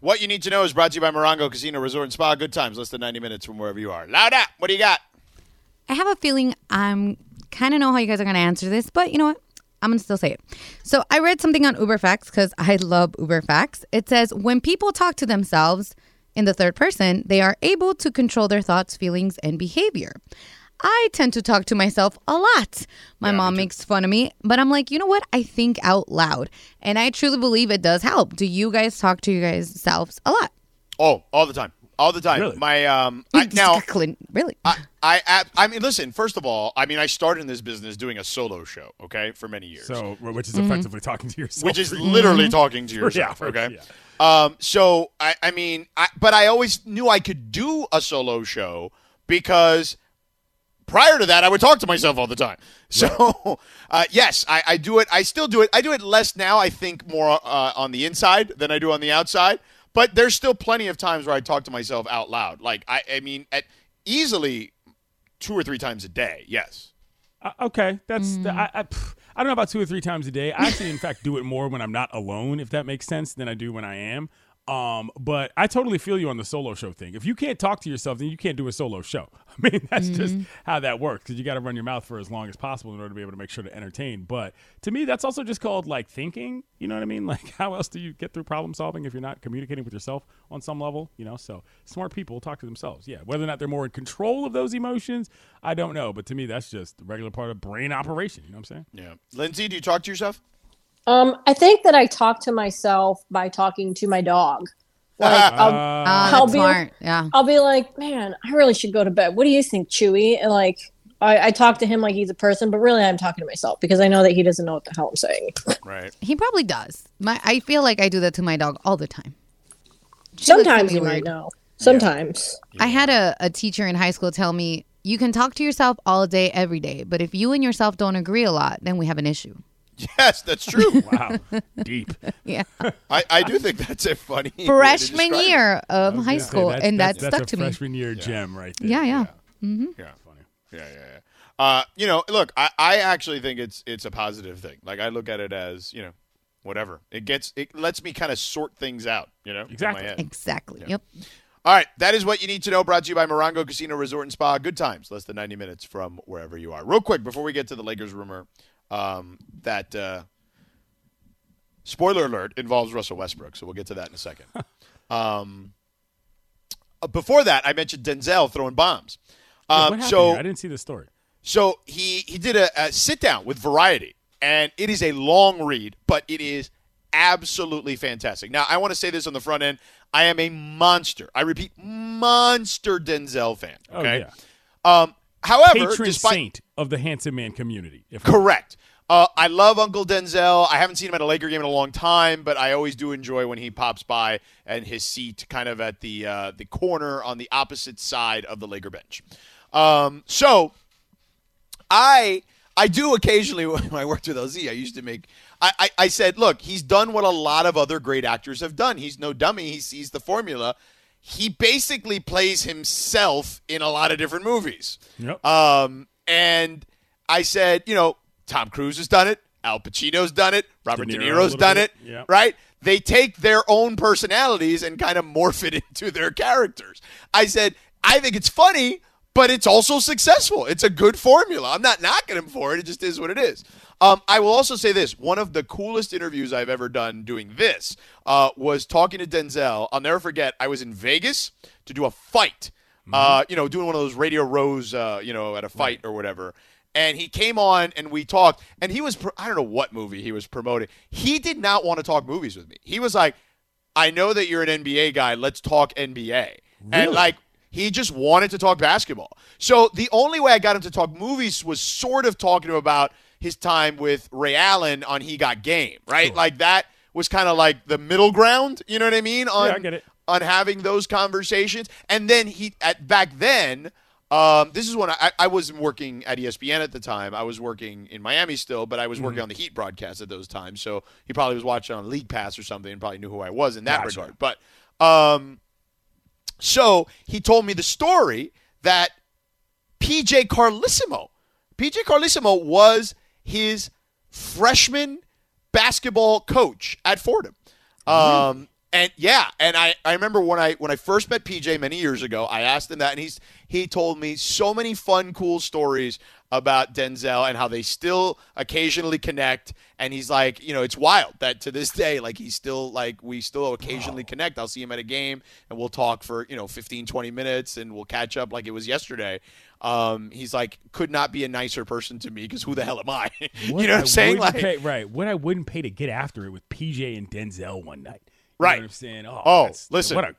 What you need to know is brought to you by Morongo Casino Resort and Spa. Good times, less than 90 minutes from wherever you are. Loud up. What do you got? I have a feeling I'm kind of know how you guys are going to answer this, but you know what? I'm going to still say it. So I read something on Uber Facts because I love Uber Facts. It says when people talk to themselves in the third person, they are able to control their thoughts, feelings, and behavior. I tend to talk to myself a lot. My mom makes fun of me, but I'm like, you know what? I think out loud. And I truly believe it does help. Do you guys talk to you guys selves a lot? Oh, all the time. All the time. Really? My um I, now Clint, really? I, I I I mean listen, first of all, I mean I started in this business doing a solo show, okay, for many years. So, which is effectively talking to yourself. which is for- literally talking to yourself, for- okay? yeah. Um so I I mean I but I always knew I could do a solo show because prior to that I would talk to myself all the time. So uh, yes, I, I do it I still do it. I do it less now, I think more uh, on the inside than I do on the outside. But there's still plenty of times where I talk to myself out loud. Like I I mean at easily two or three times a day. Yes. Uh, okay, that's the, I, I, pff, I don't know about two or three times a day. I actually, in fact, do it more when I'm not alone, if that makes sense, than I do when I am. Um, but I totally feel you on the solo show thing. If you can't talk to yourself, then you can't do a solo show. I mean, that's just how that works because you got to run your mouth for as long as possible in order to be able to make sure to entertain. But to me, that's also just called like thinking. You know what I mean? Like, how else do you get through problem solving if you're not communicating with yourself on some level? You know, so smart people talk to themselves. Yeah, whether or not they're more in control of those emotions, I don't know. But to me, that's just a regular part of brain operation. You know what I'm saying? Yeah. Lindsey, do you talk to yourself? Um, I think that I talk to myself by talking to my dog. Like I'll, Ah, I'll be- smart. Yeah. I'll be like, man, I really should go to bed. What do you think, Chewy? And like, I, I talk to him like he's a person, but really I'm talking to myself because I know that he doesn't know what the hell I'm saying. Right. He probably does. My, I feel like I do that to my dog all the time. She looks Sometimes me you might know. Sometimes. I had a, a teacher in high school tell me, you can talk to yourself all day, every day, but if you and yourself don't agree a lot, then we have an issue. Yes, that's true. Wow, deep. Yeah. I, I do think that's a funny Freshman year of high gonna school, that's- and that that's, that's stuck a to me. freshman year gem right there. Yeah, yeah. Yeah, funny. Yeah, yeah, yeah. Uh, you know, look, I, I actually think it's it's a positive thing. Like I look at it as you know, whatever. It gets it lets me kind of sort things out. You know, in Exactly. head. Exactly. Yep. All right, that is what you need to know. Brought to you by Morongo Casino Resort and Spa. Good times, less than ninety minutes from wherever you are. Real quick before we get to the Lakers rumor, um, that uh, spoiler alert involves Russell Westbrook. So we'll get to that in a second. um, uh, before that, I mentioned Denzel throwing bombs. Um, so here? I didn't see the story. so he he did a, a sit down with Variety, and it is a long read, but it is absolutely fantastic. Now, I want to say this on the front end: I am a monster. I repeat, monster Denzel fan. Oh, Okay. yeah. Um, however, Patron despite saint of the handsome man community. If Correct. Uh, I love Uncle Denzel. I haven't seen him at a Laker game in a long time, but I always do enjoy when he pops by and his seat kind of at the uh, the corner on the opposite side of the Laker bench. Um, so I I do occasionally when I worked with LZ, I used to make I, I, I said, look, he's done what a lot of other great actors have done. He's no dummy. He sees the formula. He basically plays himself in a lot of different movies. Yep. Um, and I said, you know, Tom Cruise has done it. Al Pacino's done it. Robert De, De Niro a Niro's done bit, it. yeah. Right? They take their own personalities and kind of morph it into their characters. I said, I think it's funny, but it's also successful. It's a good formula. I'm not knocking him for it. It just is what it is. Um, I will also say this: one of the coolest interviews I've ever done doing this uh, was talking to Denzel. I'll never forget. I was in Vegas to do a fight. Uh, you know, doing one of those Radio Rows, uh, you know, at a fight or whatever. And he came on and we talked. And he was, pro- I don't know what movie he was promoting. He did not want to talk movies with me. He was like, I know that you're an NBA guy. Let's talk NBA. And like, he just wanted to talk basketball. So the only way I got him to talk movies was sort of talking to him about his time with Ray Allen on He Got Game, right? Like that was kind of like the middle ground. You know what I mean? On Yeah, I get it. On having those conversations. And then he at back then. Um, this is when I, I wasn't working at ESPN at the time. I was working in Miami still, but I was working on the Heat broadcast at those times. So he probably was watching on League Pass or something and probably knew who I was in that Gotcha. regard. But um, so he told me the story that PJ Carlesimo, PJ Carlesimo was his freshman basketball coach at Fordham. Um, and yeah, and I, I remember when I when I first met PJ many years ago, I asked him that, and he's he told me so many fun, cool stories about Denzel and how they still occasionally connect. And he's like, you know, it's wild that to this day, like he's still like we still occasionally connect. I'll see him at a game and we'll talk for you know 15, 20 minutes, and we'll catch up like it was yesterday. Um, he's like, could not be a nicer person to me because who the hell am I? you know what I'm saying? Like, pay, right. What I wouldn't pay to get after it with PJ and Denzel one night. You Right. Know what I'm saying? Oh, Oh, listen. What a,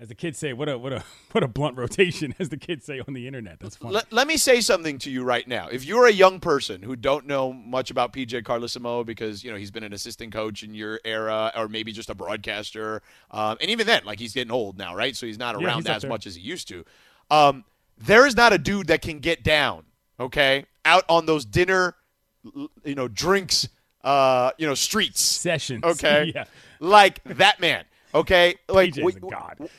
as the kids say, what a what a what a blunt rotation, as the kids say on the internet. That's funny. let, let me say something to you right now. If you're a young person who don't know much about PJ Carlesimo because you know he's been an assistant coach in your era, or maybe just a broadcaster, um, and even then, like he's getting old now, right? So he's not Yeah, around he's as much as he used to. Um, there is not a dude that can get down, okay, out on those dinner, you know, drinks, uh, you know, streets. Sessions. Okay. yeah. Like that man. Okay. Like when,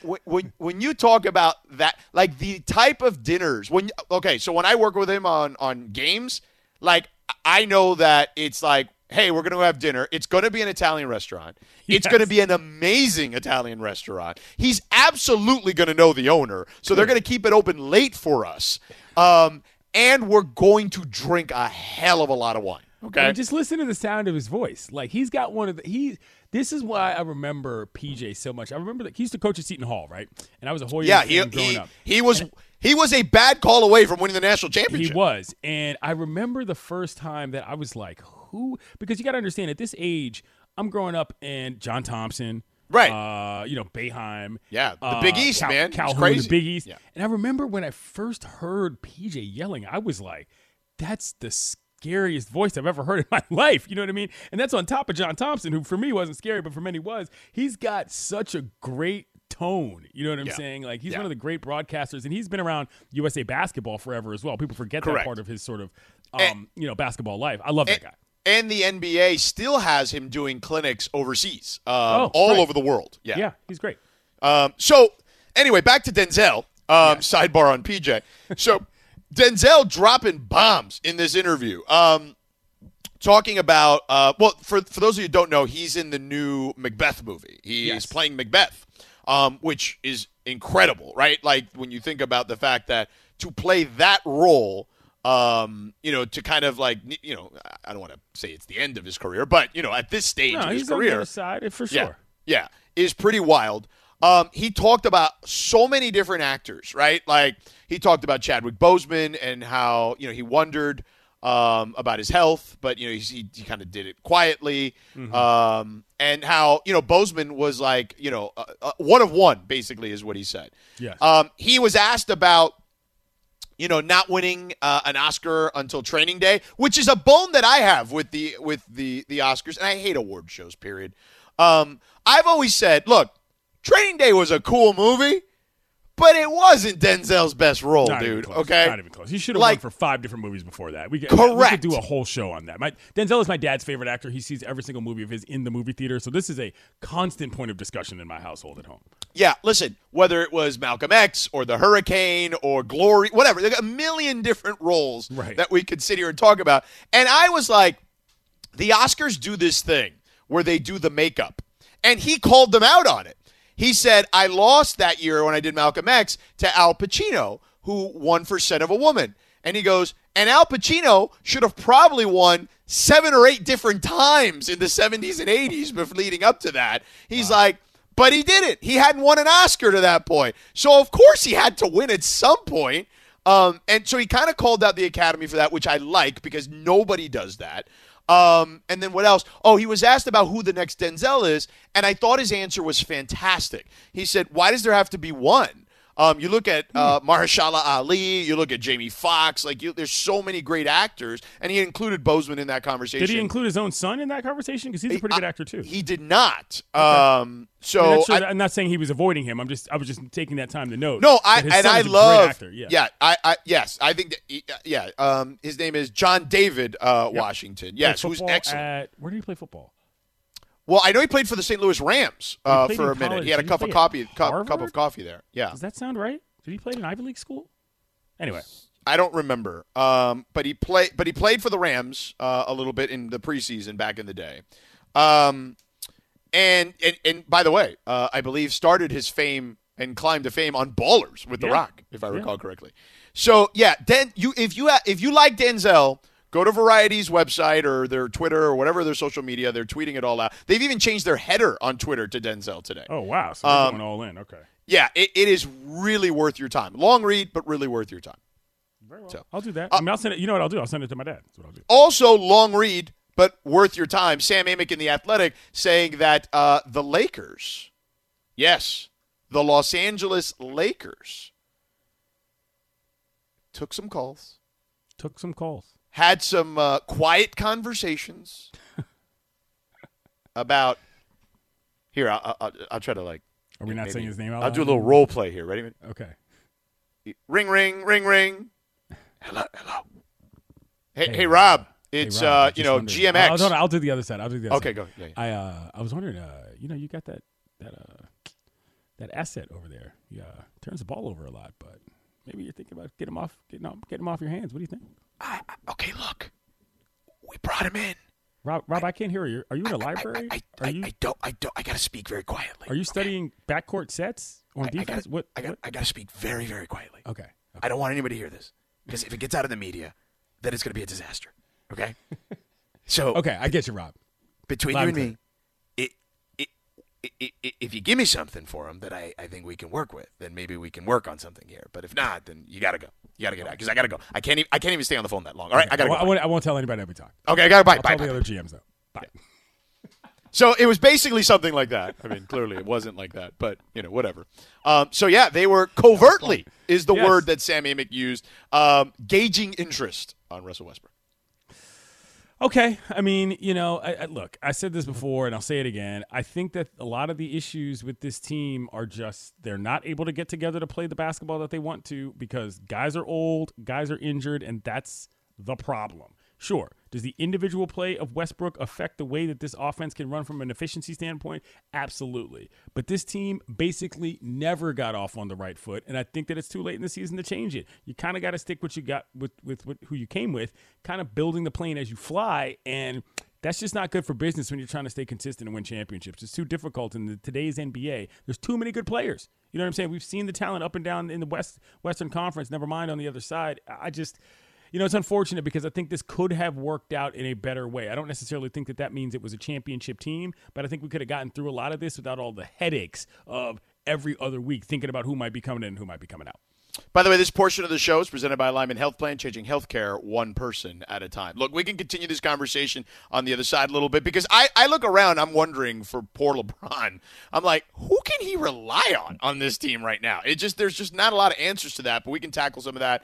when- when when you talk about that, like the type of dinners when okay, so when I work with him on on games, like I know that it's like, hey, we're gonna have dinner. It's gonna be an Italian restaurant. It's gonna be an amazing Italian restaurant. He's absolutely gonna know the owner, so they're gonna keep it open late for us. Um, and we're going to drink a hell of a lot of wine. Okay. And just listen to the sound of his voice. Like he's got one of the he. This is why I remember PJ so much. I remember that he used to coach at Seton Hall, right? And I was a Hoya Yeah, he, growing he, up. he was he was a bad call away from winning the national championship. He was. And I remember the first time that I was like, who? Because you got to understand, at this age, I'm growing up and John Thompson, Right. Uh, you know, Boeheim. Yeah, the uh, Big East, Cal- man. Calhoun, crazy. the Big East. Yeah. And I remember when I first heard PJ yelling, I was like, that's the scariest voice I've ever heard in my life. You know what I mean? And that's on top of John Thompson, who for me wasn't scary, but for many was. He's got such a great tone. You know what I'm Yeah. saying? Like he's Yeah. one of the great broadcasters, and he's been around USA basketball forever as well. People forget Correct. that part of his sort of, um, And- you know, basketball life. I love that guy. And the NBA still has him doing clinics overseas, um, Oh, all right. over the world. Yeah. Yeah, he's great. Um, so anyway, back to Denzel. Um, Sidebar on PJ. So Denzel dropping bombs in this interview. Um, talking about uh, well, for for those of you who don't know, he's in the new Macbeth movie. He Yes. is playing Macbeth, um, which is incredible, right? Like when you think about the fact that to play that role. Um, you know, to kind of like, you know, I don't want to say it's the end of his career, but you know, at this stage No, of his he's career, side for yeah, sure. yeah, is pretty wild. Um, he talked about so many different actors, right? Like he talked about Chadwick Boseman and how you know he wondered um, about his health, but you know he, he, kind of did it quietly, Mm-hmm. um, and how you know Boseman was like you know uh, uh, one of one basically is what he said. Yes. Um, he was asked about you know, not winning uh, an Oscar until Training Day, which is a bone that I have with the with the the Oscars, and I hate award shows. Period. Um, I've always said, look, Training Day was a cool movie, but it wasn't Denzel's best role, Not dude. Okay, Not even close. He should have Like- won for five different movies before that. We could, We could do a whole show on that. My, Denzel is my dad's favorite actor. He sees every single movie of his in the movie theater. So this is a constant point of discussion in my household at home. Yeah, listen, whether it was Malcolm X or The Hurricane or Glory, whatever, there are a million different roles Right. that we could sit here and talk about. And I was like, the Oscars do this thing where they do the makeup. And he called them out on it. He said, I lost that year when I did Malcolm X to Al Pacino, who won for Scent of a Woman. And he goes, and Al Pacino should have probably won seven or eight different times in the 70s and 80s before leading up to that. He's like, but he didn't. He hadn't won an Oscar to that point. So, of course, he had to win at some point. Um, and so he kind of called out the Academy for that, which I like because nobody does that. Um, and then what else? Oh, he was asked about who the next Denzel is, and I thought his answer was fantastic. He said, "Why does there have to be one? Um, you look at uh, Mahershala Ali, you look at Jamie Foxx. Like, you, there's so many great actors, and he included Boseman in that conversation. Did he include his own son in that conversation? Because he's a pretty good actor too. He did not. Um, so I mean, true. I- I'm not saying he was avoiding him. I'm just I was just taking that time to note. No, I and I love. actor. Yeah. Yeah, I, I yes, I think that. he- Yeah, um, his name is John David uh, Washington. Yes, who's excellent. At, where do you play football? Well, I know he played for the St. Louis Rams uh, for a minute. college. He had a Did cup of coffee, cup, cup of coffee there. Yeah, Does that sound right? Did he play at an Ivy League school? Anyway, I don't remember. Um, but he played, but he played for the Rams uh, a little bit in the preseason back in the day. Um, and and and by the way, uh, I believe started his fame and climbed to fame on Ballers with The Rock, if I recall correctly. So yeah, Den, you if you ha- if you like Denzel. Go to Variety's website or their Twitter or whatever their social media. They're tweeting it all out. They've even changed their header on Twitter to Denzel today. oh wow, so they're Um, going all in. Okay, Yeah, it, it is really worth your time. Long read, but really worth your time. very well. So- I'll do Uh, that. I mean, I'll send it. You know what I'll do? I'll send it to my dad. That's what I'll do. Also, long read, but worth your time. Sam Amick in The Athletic saying that uh, the Lakers, yes, the Los Angeles Lakers, took some calls, Took some calls. Had some uh, quiet conversations about. Here, I'll, I'll, I'll try to like. Are we not maybe- saying his name out I'll do a little role play here. Ready? Okay. Ring, ring, ring, ring. Hello, hello. Hey, hey, Hey, Rob. Hey, It's Rob, uh, you know, wondering- GMX. I'll, I'll, I'll do the other side. I'll do the other Okay, side. go. Yeah, yeah. I uh, I was wondering, uh, you know, you got that that uh, that asset over there. Yeah, turns the ball over a lot, but maybe you're thinking about getting him off, getting off, getting him off your hands. What do you think, I, I- okay, look, we brought him in. Rob? Rob, I, can't hear you. Are you in a library? I, are I, you I don't, I don't, I gotta speak very quietly. are you studying backcourt sets on I, I gotta, what? I gotta, what? I gotta speak very, very quietly. Okay. okay. I don't want anybody to hear this because if it gets out of the media, then it's gonna be a disaster. Okay. So Okay, I get you, Rob. between Loud you and me, it, it, it, it, it, if you give me something for him that I, I think we can work with, then maybe we can work on something here. But if not, then you gotta go. You gotta get out because I gotta go. I can't. Even, I can't even stay on the phone that long. All right, I I, gotta won't- I won't, I won't tell anybody we talk. Okay, I gotta bye. I'll Bye. tell bye, the bye. other GMs though. Bye. So it was basically something like that. I mean, clearly it wasn't like that, but you know, whatever. Um, so yeah, they were covertly is the Yes. word that Sam Amick used, um, gauging interest on Russell Westbrook. Okay, I mean, you know, I, I, look, I said this before, and I'll say it again. I think that a lot of the issues with this team are just they're not able to get together to play the basketball that they want to because guys are old, guys are injured, and that's the problem. Sure, does the individual play of Westbrook affect the way that this offense can run from an efficiency standpoint? Absolutely. But this team basically never got off on the right foot, and I think that it's too late in the season to change it. You kind of got to stick what you got with, with with who you came with, kind of building the plane as you fly, and that's just not good for business when you're trying to stay consistent and win championships. It's too difficult in the, today's NBA. There's too many good players. You know what I'm saying? We've seen the talent up and down in the West Western Conference. Never mind on the other side. I just you know, it's unfortunate because I think this could have worked out in a better way. I don't necessarily think that that means it was a championship team, but I think we could have gotten through a lot of this without all the headaches of every other week thinking about who might be coming in and who might be coming out. By the way, this portion of the show is presented by Lyman Health Plan, changing healthcare one person at a time. Look, we can continue this conversation on the other side a little bit because I, I look around, I'm wondering for poor LeBron. I'm like, who can he rely on on this team right now? It just there's just not a lot of answers to that, but we can tackle some of that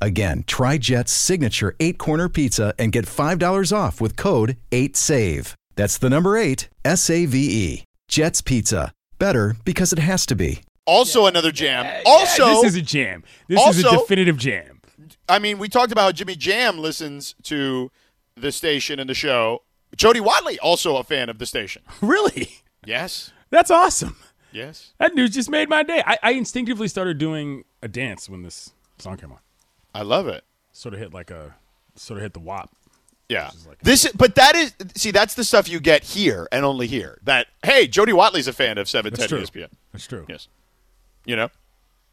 Again, try Jet's signature eight corner pizza and get $5 off with code 8SAVE. That's the number eight, S A V E. Jet's Pizza. Better because it has to be. Also, another jam. Also, this is a jam. This is a definitive jam. I mean, we talked about how Jimmy Jam listens to the station and the show. Jody Watley, also a fan of the station. Really? Yes. That's awesome. Yes. That news just made my day. I, I instinctively started doing a dance when this song came on. I love it. Sort of hit like a, sort of hit the wop. Yeah. like- this, but that is see, that's the stuff you get here and only here. That hey, Jody Watley's a fan of seven That's ten true. ESPN. That's true. Yes. You know.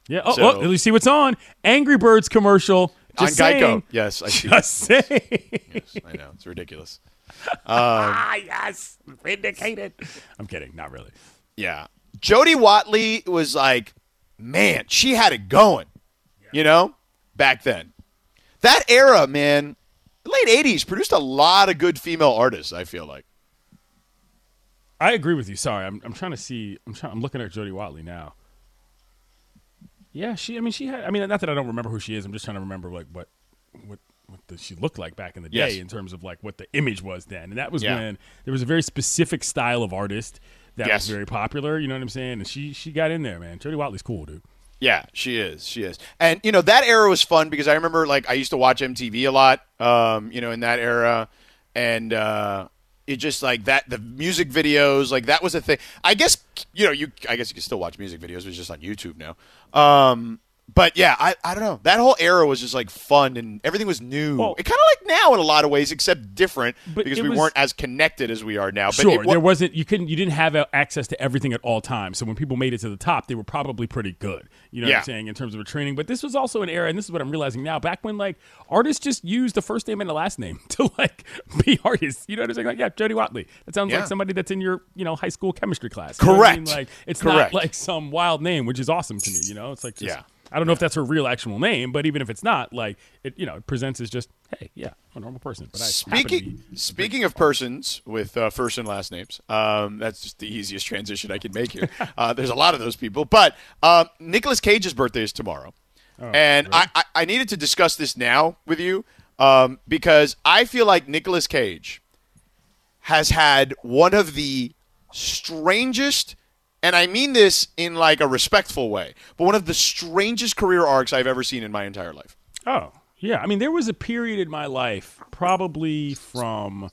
Yeah. Oh, So- oh, let me see what's on. Angry Birds commercial. on Just Geico. Yes, I see. Just saying. I know it's ridiculous. ah, yes. Vindicated. I'm kidding. Not really. Yeah. Jody Watley was like, man, she had it going, you know, back then. That era, man, late 80s produced a lot of good female artists, I feel like. I agree with you. Sorry, I'm, I'm trying to see. I'm trying. I'm looking at Jody Watley now. Yeah, she. I mean, she had. I mean, not that I don't remember who she is. I'm just trying to remember like what, what, what the, she looked like back in the day Yes. in terms of like what the image was then. And that was Yeah. when there was a very specific style of artist that Yes. was very popular. You know what I'm saying? And she she got in there, man. Jody Watley's cool, dude. Yeah, she is. She is. And you know that era was fun because I remember like I used to watch MTV a lot. Um, you know, in that era, and uh, it just like that the music videos like that was a thing. I guess you know you I guess you can still watch music videos. It's just on YouTube now. Um, but yeah, I, I don't know. That whole era was just like fun and everything was new. Well- it kind of like now in a lot of ways, except different because we was- weren't as connected as we are now. But sure, it, there wasn't. You couldn't. You didn't have access to everything at all times. So when people made it to the top, they were probably pretty good. You know what I'm saying in terms of a training. But this was also an era, and this is what I'm realizing now. Back when like artists just used the first name and the last name to like be artists. You know what I'm saying? Like yeah, Jody Watley. That sounds Yeah. like somebody that's in your you know high school chemistry class. You know I mean? Correct. Like it's Correct. not like some wild name, which is awesome to me. You know, it's like just, Yeah. I don't know if that's her real actual name, but even if it's not, like it, you know, it presents as just, hey, yeah, I'm a normal person. But I Speaking speaking of persons with uh, first and last names, um, that's just the easiest transition I can make here. uh, there's a lot of those people, but um, Nicolas Cage's birthday is tomorrow, Oh, and I, I, I needed to discuss this now with you um, because I feel like Nicholas Cage has had one of the strangest, and I mean this in like a respectful way, but one of the strangest career arcs I've ever seen in my entire life. Oh, yeah. I mean, there was a period in my life, probably from,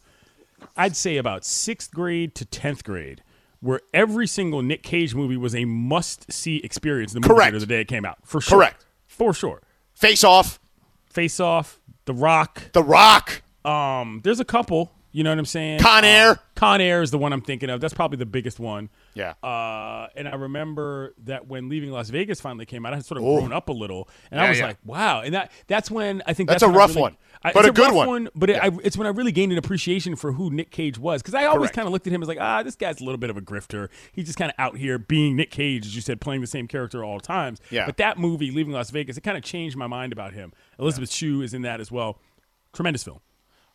I'd say about sixth grade to 10th grade, where every single Nick Cage movie was a must see experience the movie Correct. theater the day it came out. For sure. Correct. For sure. Face Off, Face Off, The Rock. The Rock, Um, There's a couple. You know what I'm saying? Con Air. Um, Con Air is the one I'm thinking of. That's probably the biggest one. Yeah. Uh, and I remember that when Leaving Las Vegas finally came out, I had sort of grown up a little, and I was yeah. like, "Wow!" And that that's when I think That's that's, a rough really- one, I- but it's a good rough one. But it, Yeah. I, it's when I really gained an appreciation for who Nick Cage was, because I always kind of looked at him as like, "Ah, this guy's a little bit of a grifter. He's just kind of out here being Nick Cage, as you said, playing the same character all the times." Yeah. But that movie, Leaving Las Vegas, it kind of changed my mind about him. Elizabeth Shue is in that as well. Tremendous film.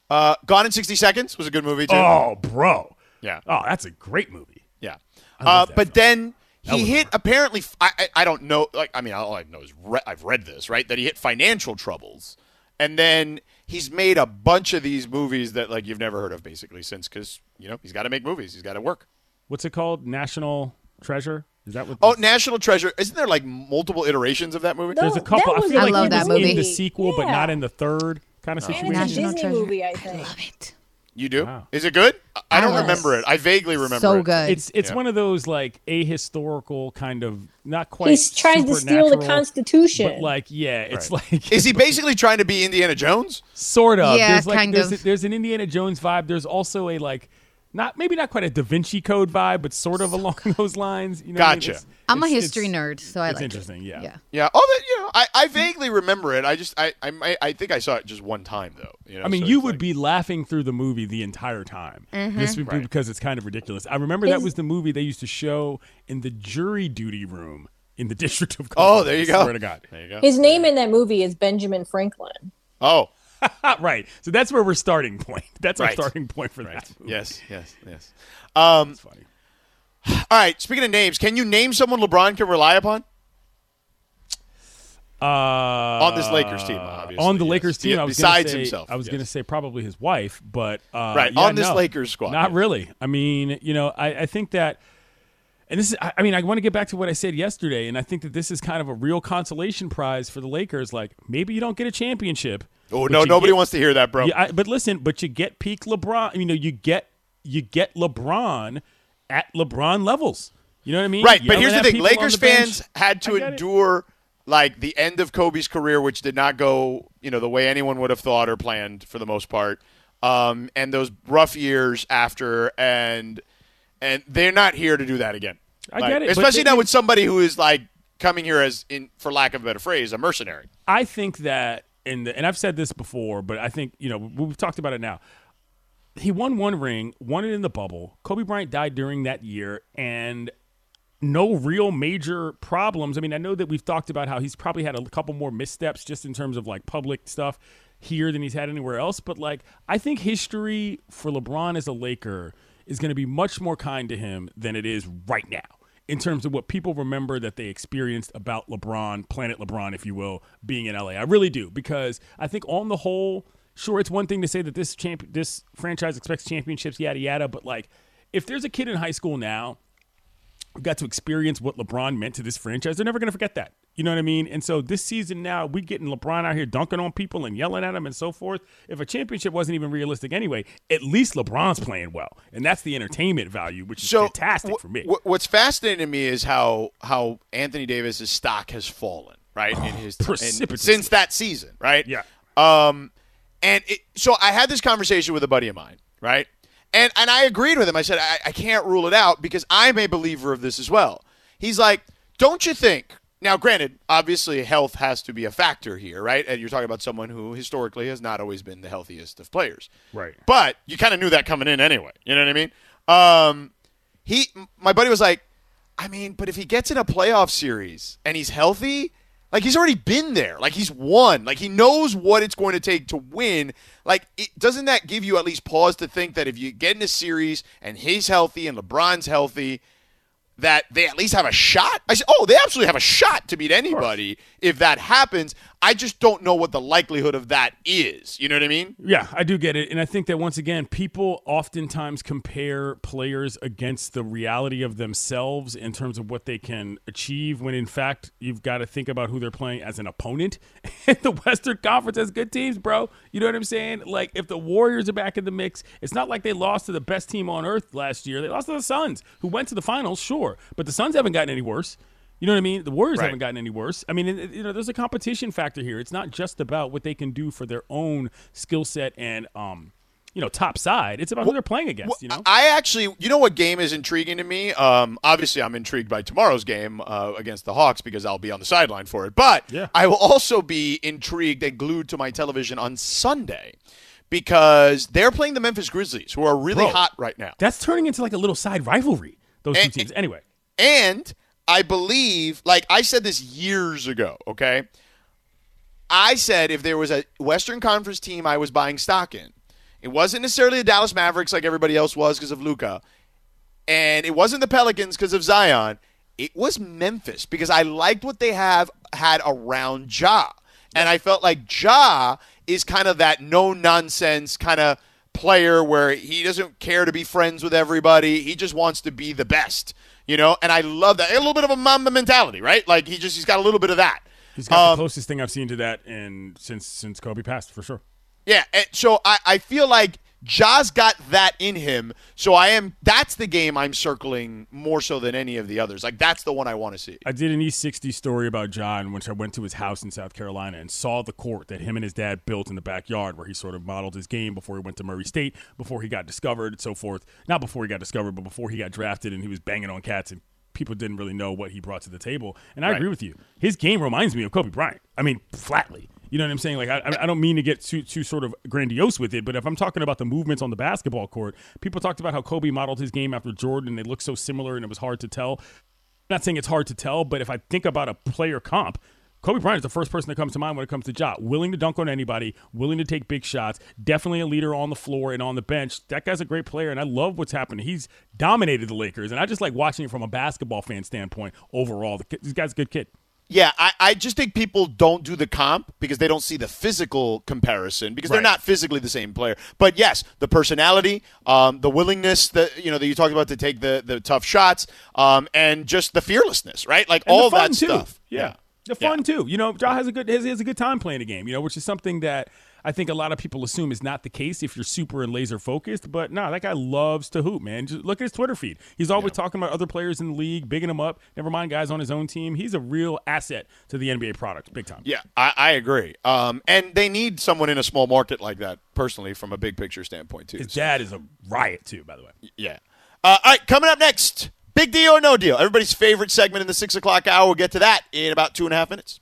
Uh, Gone in 60 Seconds was a good movie, too. Oh, bro. Yeah. Oh, that's a great movie. Yeah. Uh, but film. then he was hit, apparently, I, I, I don't know, like, I mean, all I know is re- I've read this, right? That he hit financial troubles. And then he's made a bunch of these movies that, like, you've never heard of, basically, since, because, you know, he's got to make movies. He's got to work. What's it called? National Treasure. Is that what? Oh, this- National Treasure. Isn't there, like, multiple iterations of that movie? No. There's a that couple. I feel a like love he that was movie. in the sequel, but not in the third kind of And situation. it's a National Disney Treasure. movie, I think. Love it. You do? Wow. Is it good? I- I don't oh, love remember it. it. I vaguely remember So it. good. It's it's Yeah. one of those like ahistorical kind of not quite. He's trying to steal the Constitution. But like, yeah, it's Right. like Is he basically trying to be Indiana Jones? sort of. Yeah, there's like, kind there's of. A, there's an Indiana Jones vibe. There's also a like. Not maybe not quite a Da Vinci Code vibe, but sort of along those lines. You know what I mean? Gotcha. It's- I'm a history nerd, so I it's like interesting, It. yeah. Yeah. Yeah. Oh, that, you know, I, I vaguely remember it. I just, I, I, I think I saw it just one time though. You know, I mean, so you would like- be laughing through the movie the entire time. Mm-hmm. This would be Right. because it's kind of ridiculous. I remember that was the movie they used to show in the jury duty room in the District of Columbia. Oh, there you I go. Swear to God. There you go. His name in that movie is Benjamin Franklin. Oh, right. So that's where we're starting point. That's our starting point for right. that. Movie. Yes, yes, yes. Um, It's funny. all right. Speaking of names, can you name someone LeBron can rely upon Uh, on this Lakers team? Obviously, on the yes. Lakers team, Yeah, I was besides say, himself. I was yes. going to say probably his wife, but uh, Right, yeah, on this no. Lakers squad, Not yes. really. I mean, you know, I, I think that, and this is, I, I mean, I want to get back to what I said yesterday, and I think that this is kind of a real consolation prize for the Lakers. Like, maybe you don't get a championship. Oh no, nobody get- wants to hear that, bro. Yeah, I, but listen, but you get peak LeBron. You know, you get you get LeBron at LeBron levels. You know what I mean? Right, but here's the thing: Lakers the fans had to get it. endure like the end of Kobe's career, which did not go, you know, the way anyone would have thought or planned for the most part, um, and those rough years after, and and they're not here to do that again. I Like, get it, especially now with somebody who is like coming here as in for lack of a better phrase, a mercenary. I think that, and and I've said this before, but I think you know we've talked about it now. He won one ring, won it in the bubble. Kobe Bryant died during that year, and no real major problems. I mean, I know that we've talked about how he's probably had a couple more missteps just in terms of like public stuff here than he's had anywhere else. But like, I think history for LeBron as a Laker is going to be much more kind to him than it is right now in terms of what people remember that they experienced about LeBron, Planet LeBron, if you will, being in LA. I really do because I think on the whole, sure, it's one thing to say that this champ, this franchise expects championships, yada yada, but like, if there's a kid in high school now who got to experience what LeBron meant to this franchise, they're never going to forget that. You know what I mean? And so this season now, we getting LeBron out here dunking on people and yelling at them and so forth. If a championship wasn't even realistic anyway, at least LeBron's playing well, and that's the entertainment value, which is So fantastic wh- for me. wh- what's fascinating to me is how how Anthony Davis's stock has fallen, right? in his precipitously. since that season, right? Yeah. Um, and it, so I had this conversation with a buddy of mine, right? And and I agreed with him. I said I, I can't rule it out because I'm a believer of this as well. He's like, don't you think? Now, granted, obviously health has to be a factor here, right? And you're talking about someone who historically has not always been the healthiest of players, Right. But you kind of knew that coming in anyway. You know what I mean? Um, he, my buddy was like, I mean, but if he gets in a playoff series and he's healthy, like he's already been there, like he's won, like he knows what it's going to take to win. Like, it, doesn't that give you at least pause to think that if you get in a series and he's healthy and LeBron's healthy, that they at least have a shot? I said, oh, they absolutely have a shot to beat anybody if that happens. I just don't know what the likelihood of that is. You know what I mean? Yeah, I do get it. And I think that once again, people oftentimes compare players against the reality of themselves in terms of what they can achieve, when in fact, you've got to think about who they're playing as an opponent. And the Western Conference has good teams, bro. You know what I'm saying? Like, if the Warriors are back in the mix, it's not like they lost to the best team on earth last year. They lost to the Suns, who went to the finals, sure. But the Suns haven't gotten any worse. You know what I mean? The Warriors Right. haven't gotten any worse. I mean, it- you know, there's a competition factor here. It's not just about what they can do for their own skill set and, um, you know, top side. It's about who they're playing against. You know, I actually, you know what game is intriguing to me? Um, obviously, I'm intrigued by tomorrow's game uh, against the Hawks because I'll be on the sideline for it. But Yeah. I will also be intrigued and glued to my television on Sunday because they're playing the Memphis Grizzlies, who are really Bro. hot right now. that's turning into like a little side rivalry. Those two teams. Anyway, And I believe, like I said this years ago, okay? I said if there was a Western Conference team I was buying stock in, it wasn't necessarily the Dallas Mavericks like everybody else was because of Luka, and it wasn't the Pelicans because of Zion. It was Memphis because I liked what they have had around Ja, and I felt like Ja is kind of that no nonsense kind of player where he doesn't care to be friends with everybody. He just wants to be the best, you know. And I love that a little bit of a Mamba mentality, right? Like he just he's got a little bit of that. he's got Um, the closest thing I've seen to that in since since Kobe passed for sure. Yeah, and so I, I feel like Ja's got that in him. So I am that's the game I'm circling more so than any of the others. Like that's the one I want to see. I did an E60 story about John, which I went to his house in South Carolina and saw the court that him and his dad built in the backyard, where he sort of modeled his game before he went to Murray State, before he got discovered, and so forth. Not before he got discovered, but before he got drafted, and he was banging on cats, and people didn't really know what he brought to the table. And I Right. agree with you. His game reminds me of Kobe Bryant. I mean, flatly. You know what I'm saying? Like, I, I- don't mean to get too, too sort of grandiose with it, but if I'm talking about the movements on the basketball court, people talked about how Kobe modeled his game after Jordan, and they looked so similar, and it was hard to tell. I'm not saying it's hard to tell, but if I think about a player comp, Kobe Bryant is the first person that comes to mind when it comes to Ja. Willing to dunk on anybody, willing to take big shots, definitely a leader on the floor and on the bench. That guy's a great player, and I love what's happening. He's dominated the Lakers, and I just like watching it from a basketball fan standpoint overall. This guy's a good kid. Yeah, I, I just think people don't do the comp because they don't see the physical comparison because they're not physically the same player. But yes, the personality, um, the willingness that you know that you talked about to take the the tough shots, um, and just the fearlessness, right? Like And all the fun, that too. stuff. Yeah. The Yeah. fun too. You know, Ja has a good has, has a good time playing a game, you know, which is something that I think a lot of people assume is not the case if you're super and laser focused. But no, that guy loves to hoop, man. Just look at his Twitter feed. He's always talking about other players in the league, bigging them up. Never mind guys on his own team. He's a real asset to the NBA product, big time. Yeah, I, I agree. Um, and they need someone in a small market like that, personally, from a big picture standpoint too. His So, dad is a riot too, by the way. yeah. Uh, all right, coming up next, Big deal or no deal? Everybody's favorite segment in the six o'clock hour. We'll get to that in about two and a half minutes.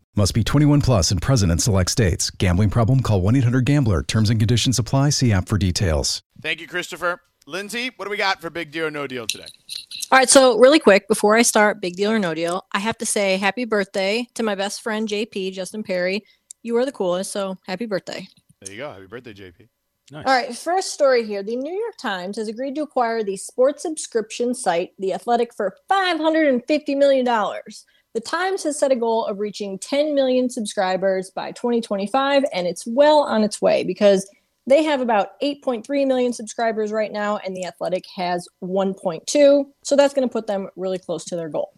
Must be 21 plus and present in select states. Gambling problem? Call 1 800 Gambler. Terms and conditions apply. See app for details. Thank you, Christopher. Lindsey, what do we got for big deal or no deal today? All right, so really quick before I start, big deal or no deal, I have to say happy birthday to my best friend JP Justin Perry. You are the coolest, so happy birthday. There you go. Happy birthday, JP. Nice. All right, first story here. The New York Times has agreed to acquire the sports subscription site, The Athletic, for $550 million. The Times has set a goal of reaching 10 million subscribers by 2025, and it's well on its way because they have about 8.3 million subscribers right now, and The Athletic has 1.2. So that's going to put them really close to their goal.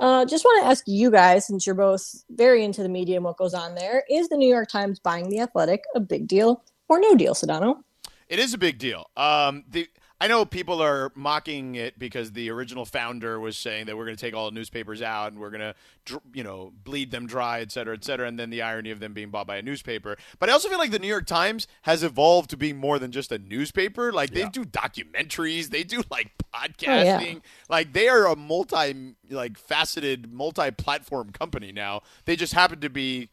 Uh, just want to ask you guys, since you're both very into the media and what goes on there, is the New York Times buying The Athletic a big deal or no deal, Sedano? It is a big deal. Um, the I know people are mocking it because the original founder was saying that we're going to take all the newspapers out and we're going to, you know, bleed them dry, et cetera, et cetera, and then the irony of them being bought by a newspaper. But I also feel like the New York Times has evolved to be more than just a newspaper. Like they Yeah. do documentaries, they do like oh, yeah. podcasting. Like they are a multi, like faceted, multi-platform company now. They just happen to be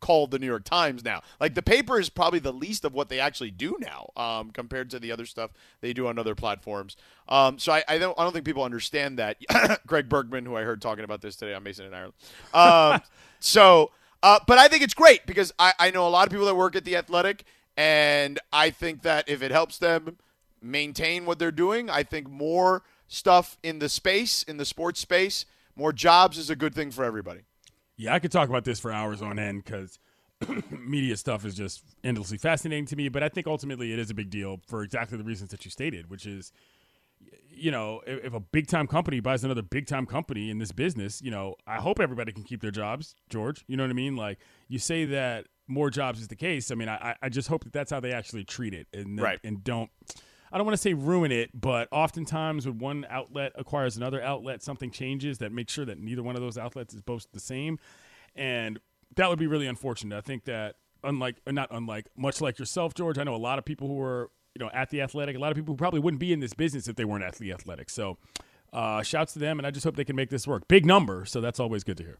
called the New York Times now. Like the paper is probably the least of what they actually do now, um, compared to the other stuff they do on other platforms. Um, so I, I don't I don't think people understand that. Greg Bergman, who I heard talking about this today on Mason in Ireland. Um, so, uh, but I think it's great because I, I know a lot of people that work at the Athletic, and I think that if it helps them maintain what they're doing, I think more stuff in the space, in the sports space, more jobs is a good thing for everybody. Yeah, I could talk about this for hours on end because media stuff is just endlessly fascinating to me. But I think ultimately it is a big deal for exactly the reasons that you stated, which is, you know, if, if a big time company buys another big time company in this business, you know, I hope everybody can keep their jobs, George. You know what I mean? Like you say that more jobs is the case. I mean, I, I just hope that that's how they actually treat it and that- Right. and don't. I don't want to say ruin it, but oftentimes when one outlet acquires another outlet, something changes that makes sure that neither one of those outlets is both the same, and that would be really unfortunate. I think that unlike, or not unlike, much like yourself, George, I know a lot of people who are you know at the athletic, a lot of people who probably wouldn't be in this business if they weren't at the athletic. So, uh, shouts to them, and I just hope they can make this work. Big number, so that's always good to hear.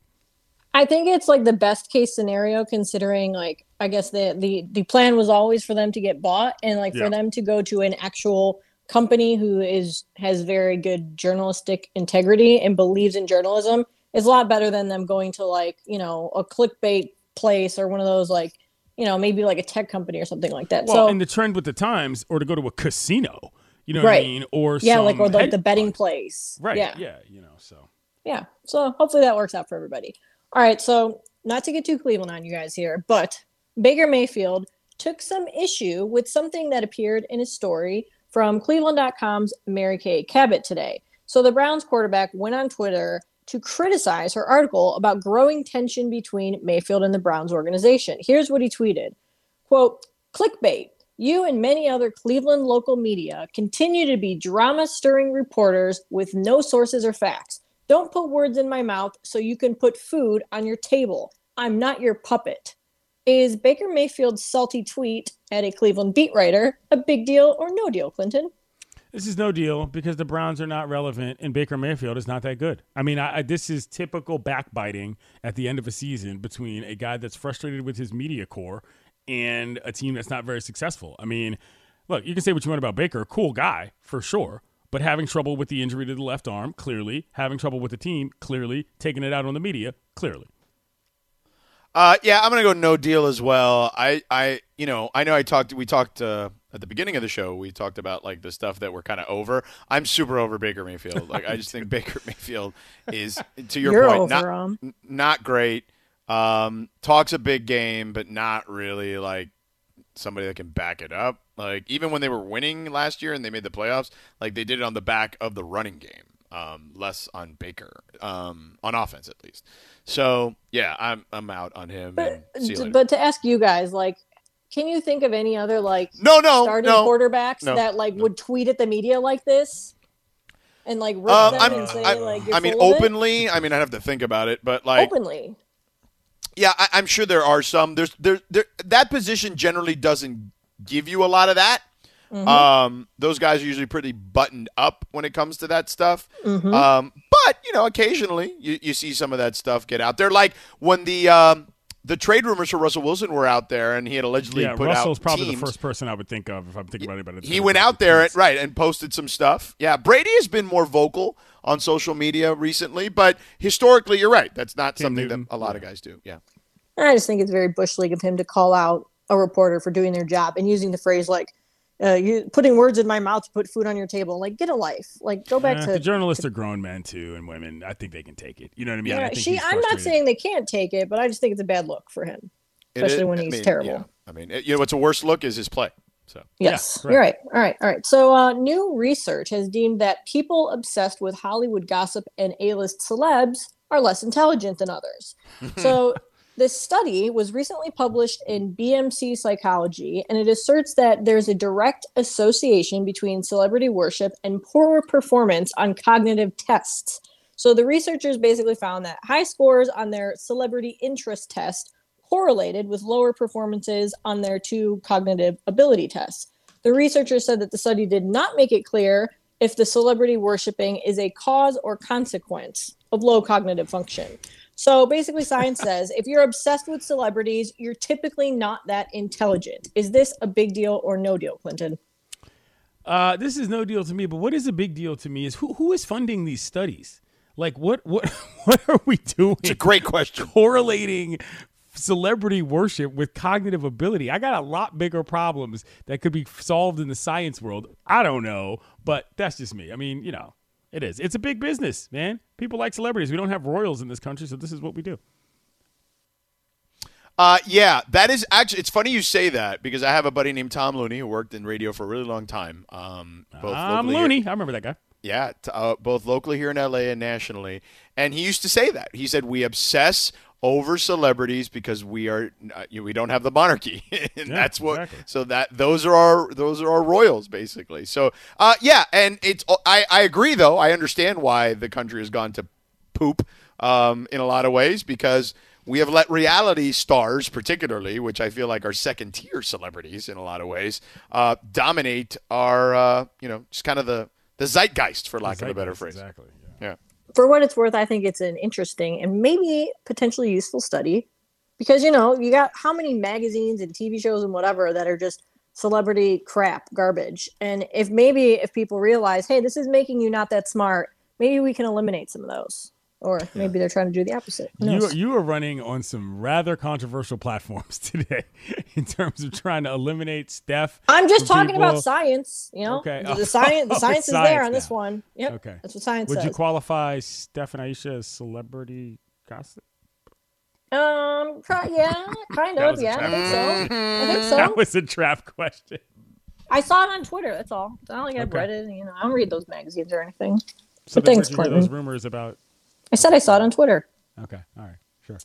I think it's like the best case scenario considering like I guess the the the plan was always for them to get bought and like Yeah. for them to go to an actual company who is has very good journalistic integrity and believes in journalism is a lot better than them going to like, you know, a clickbait place or one of those like, you know, maybe like a tech company or something like that. Well, so and the trend with the times, or to go to a casino, you know what I Right. mean, or yeah, like or like the betting place. right? Yeah. yeah, you know, so Yeah. So hopefully that works out for everybody. All right. So not to get too Cleveland on you guys here, but Baker Mayfield took some issue with something that appeared in a story from Cleveland.com's Mary Kay Cabot today. So the Browns quarterback went on Twitter to criticize her article about growing tension between Mayfield and the Browns organization. Here's what he tweeted quote, clickbait. You and many other Cleveland local media continue to be drama stirring reporters with no sources or facts. Don't put words in my mouth so you can put food on your table. I'm not your puppet. Is Baker Mayfield's salty tweet at a Cleveland beat writer a big deal or no deal, Clinton? This is no deal because the Browns are not relevant and Baker Mayfield is not that good. I mean, I, I, this is typical backbiting at the end of a season between a guy that's frustrated with his media corps and a team that's not very successful. I mean, look, you can say what you want about Baker, cool guy for sure, but having trouble with the injury to the left arm, clearly. Having trouble with the team, clearly. Taking it out on the media, clearly. Uh, yeah, I'm gonna go no deal as well. I, I, you know, I know I talked. We talked uh, at the beginning of the show. We talked about like the stuff that we're kind of over. I'm super over Baker Mayfield. Like I just think Baker Mayfield is, to your You're point, not him. not great. Um, talks a big game, but not really like somebody that can back it up. Like even when they were winning last year and they made the playoffs, like they did it on the back of the running game, um, less on Baker, um, on offense at least. So yeah, I'm I'm out on him. But, and see you but to ask you guys, like, can you think of any other like no, no, starting no. quarterbacks no, that like no. would tweet at the media like this and like rip Um, them I'm, and say I, like I mean, of it? openly. I mean, I'd have to think about it, but like, openly. yeah, I, I'm sure there are some. There's there, there that position generally doesn't give you a lot of that. Mm-hmm. Um, those guys are usually pretty buttoned up when it comes to that stuff. Mm-hmm. Um, but you know, occasionally you, you see some of that stuff get out there. Like when the um, the trade rumors for Russell Wilson were out there, and he had allegedly Yeah, put Russell's out probably teams. the first person I would think of if I'm thinking about anybody. he went out there at, right and posted some stuff. Yeah, Brady has been more vocal on social media recently, but historically, you're right. That's not Cam something Newton, that a lot of guys do. Yeah. I just think it's very bush league of him to call out a reporter for doing their job and using the phrase like uh, you putting words in my mouth to put food on your table. Like get a life. Like go back Eh, to the journalists are grown men too, and women. I think they can take it. You know what I mean? I Yeah, think she. he's I'm not saying they can't take it, but I just think it's a bad look for him, especially is- when I he's mean, terrible. yeah. I mean, it- you know what's a worse look is his play. So Yes, correct. you're right. All right, all right. So, uh, new research has deemed that people obsessed with Hollywood gossip and A-list celebs are less intelligent than others. so, this study was recently published in BMC Psychology, and it asserts that there's a direct association between celebrity worship and poorer performance on cognitive tests. So, the researchers basically found that high scores on their celebrity interest test correlated with lower performances on their two cognitive ability tests. The researchers said that the study did not make it clear if the celebrity worshiping is a cause or consequence of low cognitive function. So basically, science says if you're obsessed with celebrities, you're typically not that intelligent. Is this a big deal or no deal, Clinton? Uh, this is no deal to me, but what is a big deal to me is who who is funding these studies? Like what what what are we doing? it's a great question. correlating celebrity worship with cognitive ability. I got a lot bigger problems that could be solved in the science world. I don't know, but that's just me. I mean, you know, it is. It's a big business, man. People like celebrities. We don't have royals in this country, so this is what we do. Uh, yeah, that is actually. It's funny you say that because I have a buddy named Tom Looney who worked in radio for a really long time. Um, both I'm here- Looney. I remember that guy. Yeah, t- uh, both locally here in LA and nationally. And he used to say that. He said we obsess over celebrities because we are uh, we don't have the monarchy, and Yeah, that's what. exactly. So that those are our those are our royals basically. So uh, yeah, and it's I I agree though. I understand why the country has gone to poop um, in a lot of ways because. We have let reality stars, particularly, which I feel like are second tier celebrities in a lot of ways, uh, dominate our, uh, you know, just kind of the, the zeitgeist, for lack of a better phrase. Exactly. Yeah. Yeah. For what it's worth, I think it's an interesting and maybe potentially useful study because you know you got how many magazines and TV shows and whatever that are just celebrity crap garbage, and if maybe if people realize, hey, this is making you not that smart, maybe we can eliminate some of those, or maybe they're trying to do the opposite. You knows? you are running on some rather controversial platforms today in terms of trying to eliminate Steph. I'm just talking about science. You know, Okay. the, the science, the science is science there on this one. Yep. Okay. that's what science Would says. you qualify Steph and Aisha as celebrity gossip? um, yeah, kind of. Yeah, I think so. I think so. That was a trap question. I saw it on Twitter. That's all. I don't like I've Okay. read it. You know, I don't read those magazines or anything. So But thanks, where'd you hear Clinton. those rumors about? I said I saw it on Twitter. Okay, all right, sure.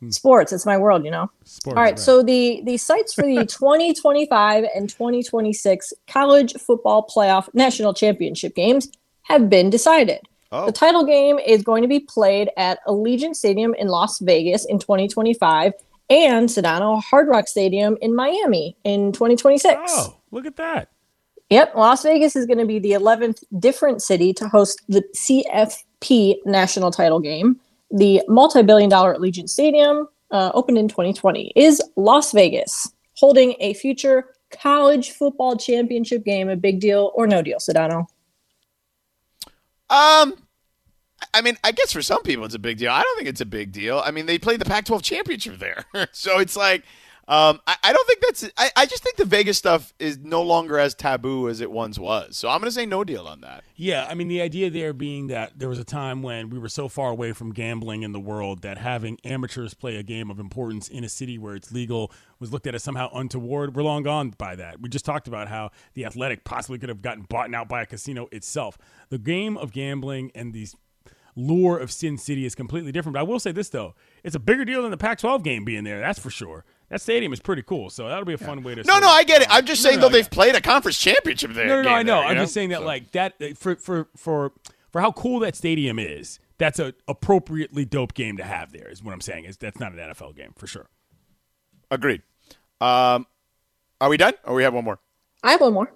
Hmm. Sports, it's my world, you know. Sports. All right, so the the sites for the 2025 and 2026 college football playoff national championship games have been decided. Oh. The title game is going to be played at Allegiant Stadium in Las Vegas in 2025 and Sedano Hard Rock Stadium in Miami in 2026. oh, look at that. Yep, Las Vegas is going to be the 11th different city to host the CFP national title game. The multi billion dollar Allegiant Stadium uh, opened in 2020. Is Las Vegas holding a future college football championship game a big deal or no deal, Sedano? Um, I mean, I guess for some people it's a big deal. I don't think it's a big deal. I mean, they played the Pac-12 championship there, so it's like, um, I, I don't think that's. I, I just think the Vegas stuff is no longer as taboo as it once was. So I'm going to say no deal on that. Yeah, I mean the idea there being that there was a time when we were so far away from gambling in the world that having amateurs play a game of importance in a city where it's legal was looked at as somehow untoward. We're long gone by that. We just talked about how the athletic possibly could have gotten bought out by a casino itself. The game of gambling and these lure of Sin City is completely different. But I will say this though, it's a bigger deal than the Pac-12 game being there. That's for sure. That stadium is pretty cool, so that'll be a fun way to. No, no, I get it. I'm just No, saying no, though they've played a conference championship there. No, no, no, I know. there, I'm just saying that So- like that uh, for for for for how cool that stadium is. That's a appropriately dope game to have there. Is what I'm saying. Is that's not an NFL game for sure. Agreed. Um, are we done? Or we have one more? I have one more.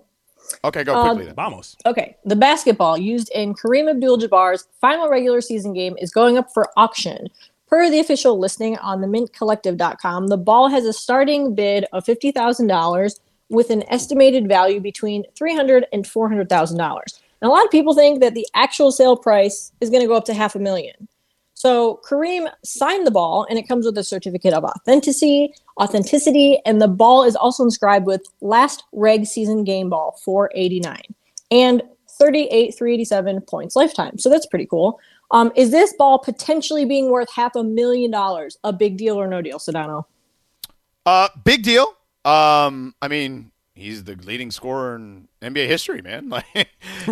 Okay, go Um, quickly then. Vamos. Okay, the basketball used in Kareem Abdul-Jabbar's final regular season game is going up for auction. Per the official listing on the mintcollective.com, the ball has a starting bid of $50,000 with an estimated value between $300,000 and $400,000. And a lot of people think that the actual sale price is going to go up to half a million. So Kareem signed the ball, and it comes with a certificate of authenticity, authenticity, and the ball is also inscribed with last reg season game ball 489 and 38 387 points lifetime. So that's pretty cool. Um, is this ball potentially being worth half a million dollars? A big deal or no deal, Sedano? Uh, big deal. Um, I mean, he's the leading scorer in NBA history, man. Like,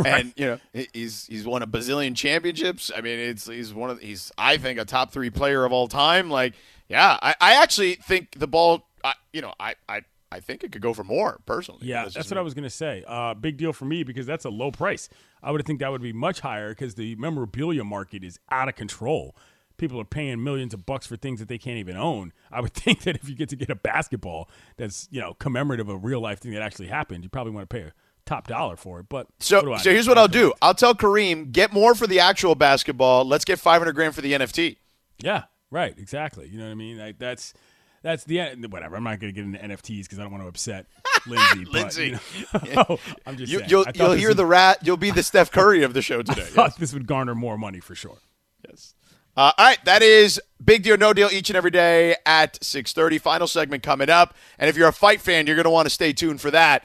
and you know, he's he's won a bazillion championships. I mean, it's he's one of he's I think a top three player of all time. Like, yeah, I, I actually think the ball. I, you know, I I I think it could go for more personally. Yeah, That's that's what me. I was gonna say. Uh, big deal for me because that's a low price. I would think that would be much higher because the memorabilia market is out of control. People are paying millions of bucks for things that they can't even own. I would think that if you get to get a basketball that's you know commemorative of a real life thing that actually happened, you probably want to pay a top dollar for it. But So so here's what I'll do. I'll tell Kareem get more for the actual basketball. Let's get 500 grand for the NFT. Yeah, right, exactly. You know what I mean? Like that's that's the end. whatever. I'm not going to get into NFTs because I don't want to upset Lindsey. but, Lindsey. you know, I'm just You, saying. you'll you'll hear would- the rat. You'll be the Steph Curry of the show today. I thought this would garner more money for sure. Yes. Uh, all right, that is big deal, no deal each and every day at six thirty. Final segment coming up, and if you're a fight fan, you're going to want to stay tuned for that.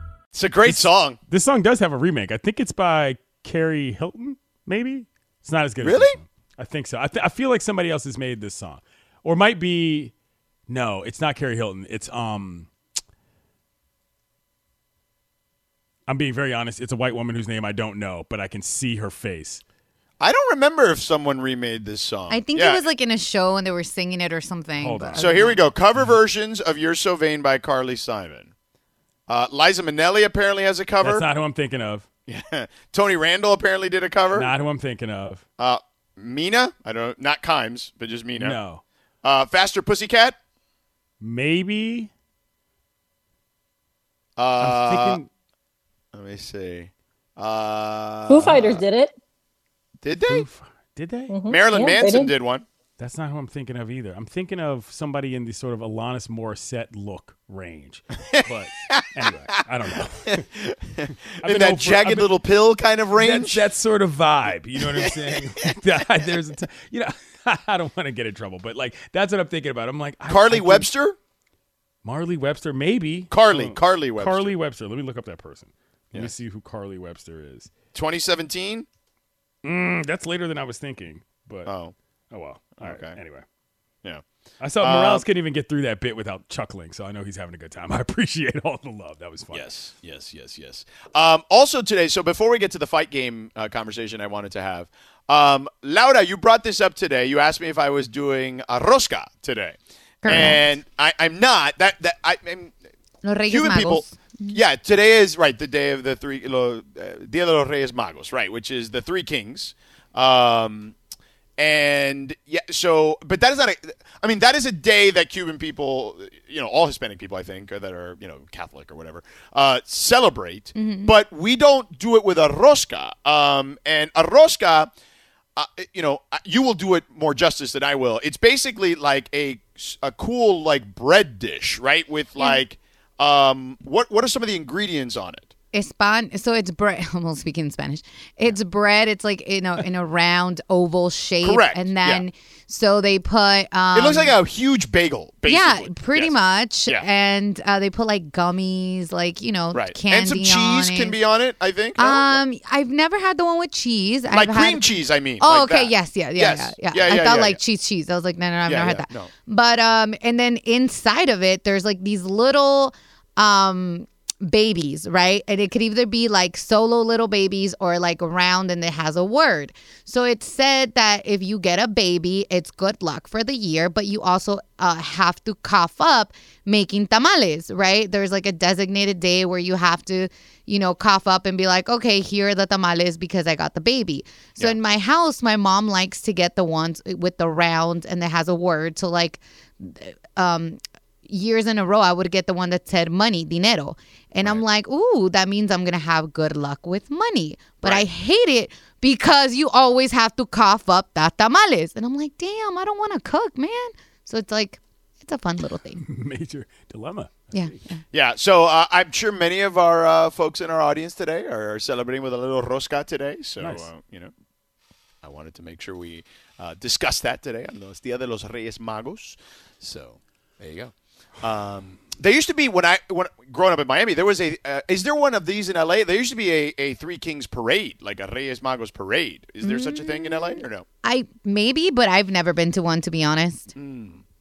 It's a great song. This song does have a remake. I think it's by Carrie Hilton. Maybe it's not as good. as Really? this. I think so. I, th- I feel like somebody else has made this song, or might be. No, it's not Carrie Hilton. It's um. I'm being very honest. It's a white woman whose name I don't know, but I can see her face. I don't remember if someone remade this song. I think Yeah. it was like in a show and they were singing it or something. Hold on. So here know. we go. Cover versions of "You're So Vain" by Carly Simon. Uh, Liza Minnelli apparently has a cover. That's not who I'm thinking of. Tony Randall apparently did a cover. Not who I'm thinking of. Uh, Mina, I don't, know, not Kimes, but just Mina. No, Uh, Faster Pussycat. maybe. Uh, I'm thinking. let me see. Uh, Foo Fighters did it. Did they? Oof. Did they? Marilyn Yeah, they Manson did. did one. That's not who I'm thinking of either. I'm thinking of somebody in the sort of Alanis Morissette look range. But anyway, I don't know. I've In that over- jagged been- little pill kind of range. that sort of vibe. You know what I'm saying? That- There's a t- you know, I don't want to get in trouble, but like that's what I'm thinking about. I'm like I- I Carly Webster. Marley Webster, maybe. Carly, Oh, Carly Webster. Carly Webster. Let me look up that person. Let me see who Carly Webster is. 2017. Mm, that's later than I was thinking, but oh, Oh, well. All right. Okay. Anyway. yeah. I saw Um, Morales couldn't even get through that bit without chuckling, so I know he's having a good time. I appreciate all the love. That was fun. Yes, yes, yes, yes. Um, also today, so before we get to the fight game uh, conversation I wanted to have, um, Laura, you brought this up today. You asked me if I was doing a rosca today, Correct. and I, I'm not. That that I, I'm, Los Reyes Cuban Magos. people. Yeah, today is right. The day of the three lo, uh, Dia de los Reyes Magos, right? Which is the three kings. Um, and yeah, so but that is not a. I mean, that is a day that Cuban people, you know, all Hispanic people, I think, that are you know Catholic or whatever, uh, celebrate. But we don't do it with a rosca. Um, and a rosca, uh, you know, uh, you will do it more justice than I will. It's basically like a a cool like bread dish, right? With like, um, what what are some of the ingredients on it? Espan so it's bread almost speaking Spanish. It's bread, it's like you know in a round oval shape. Correct, And yeah. then so they put um It looks like a huge bagel. yeah, pretty Yes. much. Yeah. And uh, they put like gummies, like you know, Right. candy and some cheese can be on it, I think. Um, I've never had the one with cheese. like I've cream had, cheese, I mean. Oh, like okay. that. Yes. Yeah. Yeah. Yes. Yeah. Yeah, I yeah, thought yeah, like yeah. cheese, cheese. I was like, no, no, no I've Yeah, never had that. no. But um, and then inside of it, there's like these little um babies, right? And it could either be like solo little babies or like round and it has a word. So it's said that if you get a baby, it's good luck for the year, but you also uh, have to cough up making tamales, right? There's like a designated day where you have to, you know, cough up and be like, okay, here are the tamales because I got the baby. So in my house, my mom likes to get the ones with the round and it has a word. So like, um, years in a row, I would get the one that said money, dinero. And I'm like, ooh, that means I'm going to have good luck with money. But I hate it because you always have to cough up that tamales. And I'm like, damn, I don't want to cook, man. So it's like, it's a fun little thing. Major dilemma. Yeah. yeah. Yeah, so uh, I'm sure many of our uh, folks in our audience today are celebrating with a little rosca today. So, Nice. uh, you know, I wanted to make sure we uh, discuss that today on los Dia de los Reyes Magos. So, there you go. Um, there used to be when I when growing up in Miami, there was a. Uh, is there one of these in LA? There used to be a, a Three Kings parade, like a Reyes Magos parade. Is there such a thing in LA or no? I maybe, but I've never been to one, to be honest.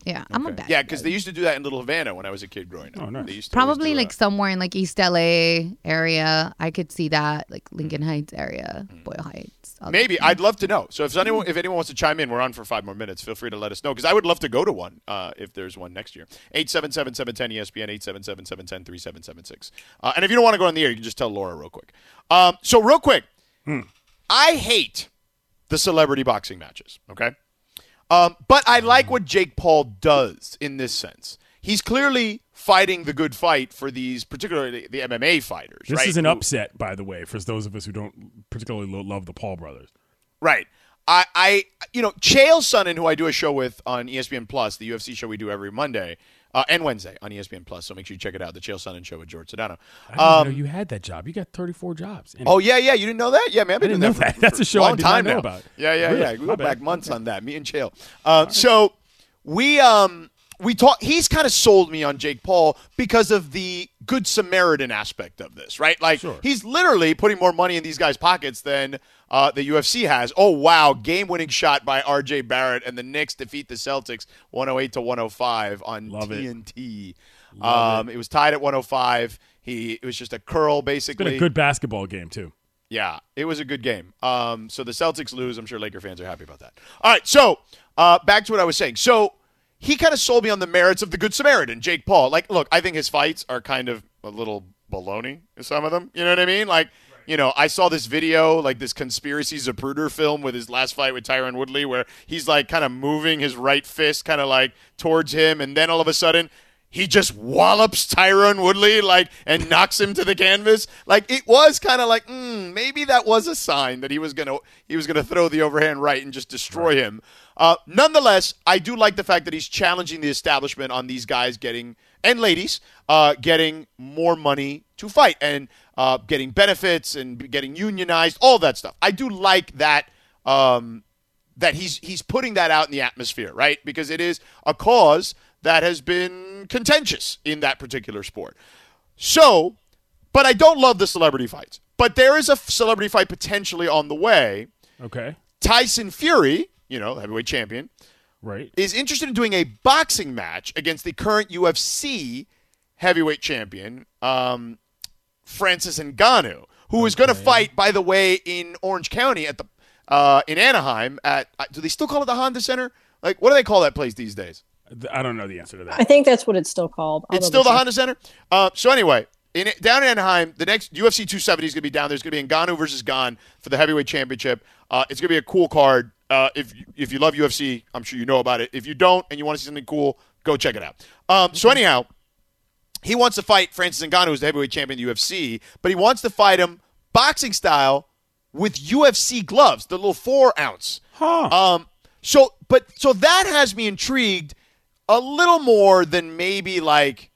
Yeah, I'm a bad. Yeah, because they used to do that in Little Havana when I was a kid growing up. Oh, nice. They used to Probably like somewhere in like East LA area. I could see that, like Lincoln Heights area, Boyle Heights. All that. Maybe I'd love to know. So if anyone if anyone wants to chime in, we're on for five more minutes. Feel free to let us know because I would love to go to one uh, if there's one next year. 877-710 ESPN 877-710-3776. Uh, and if you don't want to go on the air, you can just tell Laura real quick. Um, so real quick, I hate the celebrity boxing matches. Okay, um, but I like what Jake Paul does in this sense. He's clearly fighting the good fight for these, particularly the MMA fighters. This right? is an Who- upset, by the way, for those of us who don't particularly lo- love the Paul brothers. Right. I, I, you know, Chael Sonnen, who I do a show with on ESPN Plus, the UFC show we do every Monday uh, and Wednesday on ESPN Plus. So make sure you check it out, the Chael Sonnen show with George Sedano. I didn't Um, know you had that job. You got 34 jobs. And oh yeah, yeah, you didn't know that? Yeah, man, I've been I didn't that. know For, that. That's a show I long did not time know now. about. Yeah, yeah, Really? yeah. We My go bad. back months on that. Me and Chael. Uh, So we, um, we talk. He's kind of sold me on Jake Paul because of the good Samaritan aspect of this, right? Like Sure. he's literally putting more money in these guys' pockets than uh, the UFC has. Oh wow, game-winning shot by R.J. Barrett, and the Knicks defeat the Celtics 108 to 105 on Love it. Um, it. was tied at 105. He it was just a curl It's been basically. a good basketball game, too. Yeah, it was a good game. Um, so the Celtics lose. I'm sure Laker fans are happy about that. All right, so uh, back to what I was saying. So he kind of sold me on the merits of the Good Samaritan, Jake Paul. Like, look, I think his fights are kind of a little baloney. In some of them, you know what I mean? Like, you know, I saw this video, like this conspiracy Zapruder film with his last fight with Tyron Woodley, where he's like kind of moving his right fist, kind of like towards him, and then all of a sudden he just wallops Tyron Woodley like and knocks him to the canvas. Like it was kind of like mm, maybe that was a sign that he was gonna he was gonna throw the overhand right and just destroy him. Uh, nonetheless, I do like the fact that he's challenging the establishment on these guys getting and ladies uh, getting more money to fight and uh, getting benefits and getting unionized, all that stuff. I do like that. Um, that he's he's putting that out in the atmosphere, right? Because it is a cause that has been contentious in that particular sport. So, but I don't love the celebrity fights. But there is a celebrity fight potentially on the way. Okay. Tyson Fury, you know, heavyweight champion, Right. is interested in doing a boxing match against the current UFC heavyweight champion, um, Francis Ngannou, who is going to fight, by the way, in Orange County at the uh, in Anaheim at. uh, Do they still call it the Honda Center? Like, what do they call that place these days? I don't know the answer to that. I think that's what it's still called. It's still the. Honda Center. Uh, so anyway, in down in Anaheim, the next UFC 270 is going to be down. There's going to be Ngannou versus Gane for the heavyweight championship. Uh, it's going to be a cool card. Uh, if if you love UFC, I'm sure you know about it. If you don't and you want to see something cool, go check it out. Um, so anyhow, he wants to fight Francis Ngannou, who's the heavyweight champion of the UFC, but he wants to fight him boxing style with UFC gloves, the little four ounce. Huh. Um, so, but so that has me intrigued a little more than maybe like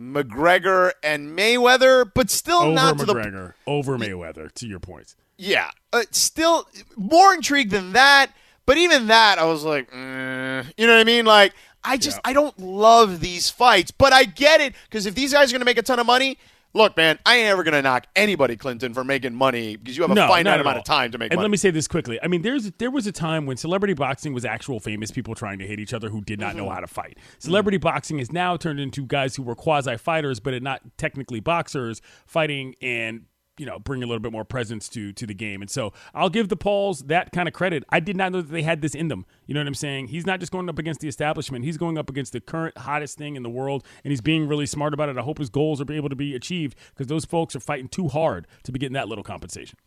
McGregor and Mayweather, but still over not to the McGregor, over Mayweather. To your point, yeah, uh, still more intrigued than that. But even that, I was like, mm, you know what I mean? Like, I just Yeah. I don't love these fights, but I get it because if these guys are going to make a ton of money, look, man, I ain't ever going to knock anybody, Clinton, for making money because you have a no, finite amount all. of time to make and money. let me say this quickly. I mean, there's there was a time when celebrity boxing was actual famous people trying to hit each other who did not Mm-hmm. know how to fight. Celebrity boxing has now turned into guys who were quasi fighters, but not technically boxers, fighting and you know bring a little bit more presence to to the game. And so I'll give the Pauls that kind of credit. I did not know that they had this in them. You know what I'm saying? He's not just going up against the establishment. He's going up against the current hottest thing in the world, and he's being really smart about it. I hope his goals are able to be achieved because those folks are fighting too hard to be getting that little compensation.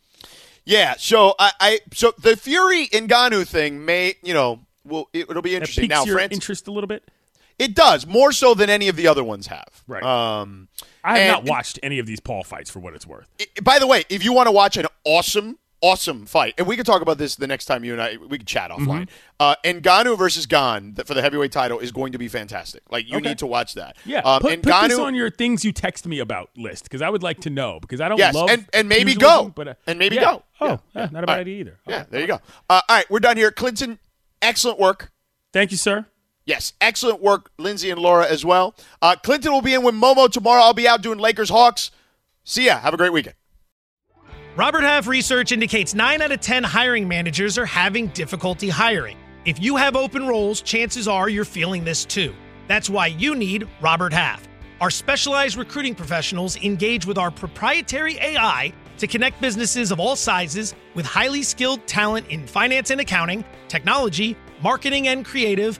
Yeah, so I, I so the Fury Ngannou thing may you know well it, will be interesting. Now, your France, interest a little bit. It does more so than any of the other ones have. Right. Um, I have not watched any of these Paul fights for what it's worth. I- by the way, if you want to watch an awesome, awesome fight, and we can talk about this the next time you and I we can chat Mm-hmm. offline. Uh, Ngannou versus Gane for the heavyweight title is going to be fantastic. Like you Okay. need to watch that. Yeah, um, put, put Ngannou- this on your things you text me about list because I would like to know because I don't Yes, love and- and maybe go. but uh, And maybe yeah. go. Oh, Yeah, yeah, not a bad right. idea either. Yeah, there you go. Uh, all right, we're done here. Clinton, excellent work. Thank you, sir. Yes, excellent work, Lindsey and Laura as well. Uh, Clinton will be in with Momo tomorrow. I'll be out doing Lakers Hawks. See ya. Have a great weekend. Robert Half research indicates 9 out of 10 hiring managers are having difficulty hiring. If you have open roles, chances are you're feeling this too. That's why you need Robert Half. Our specialized recruiting professionals engage with our proprietary AI to connect businesses of all sizes with highly skilled talent in finance and accounting, technology, marketing and creative,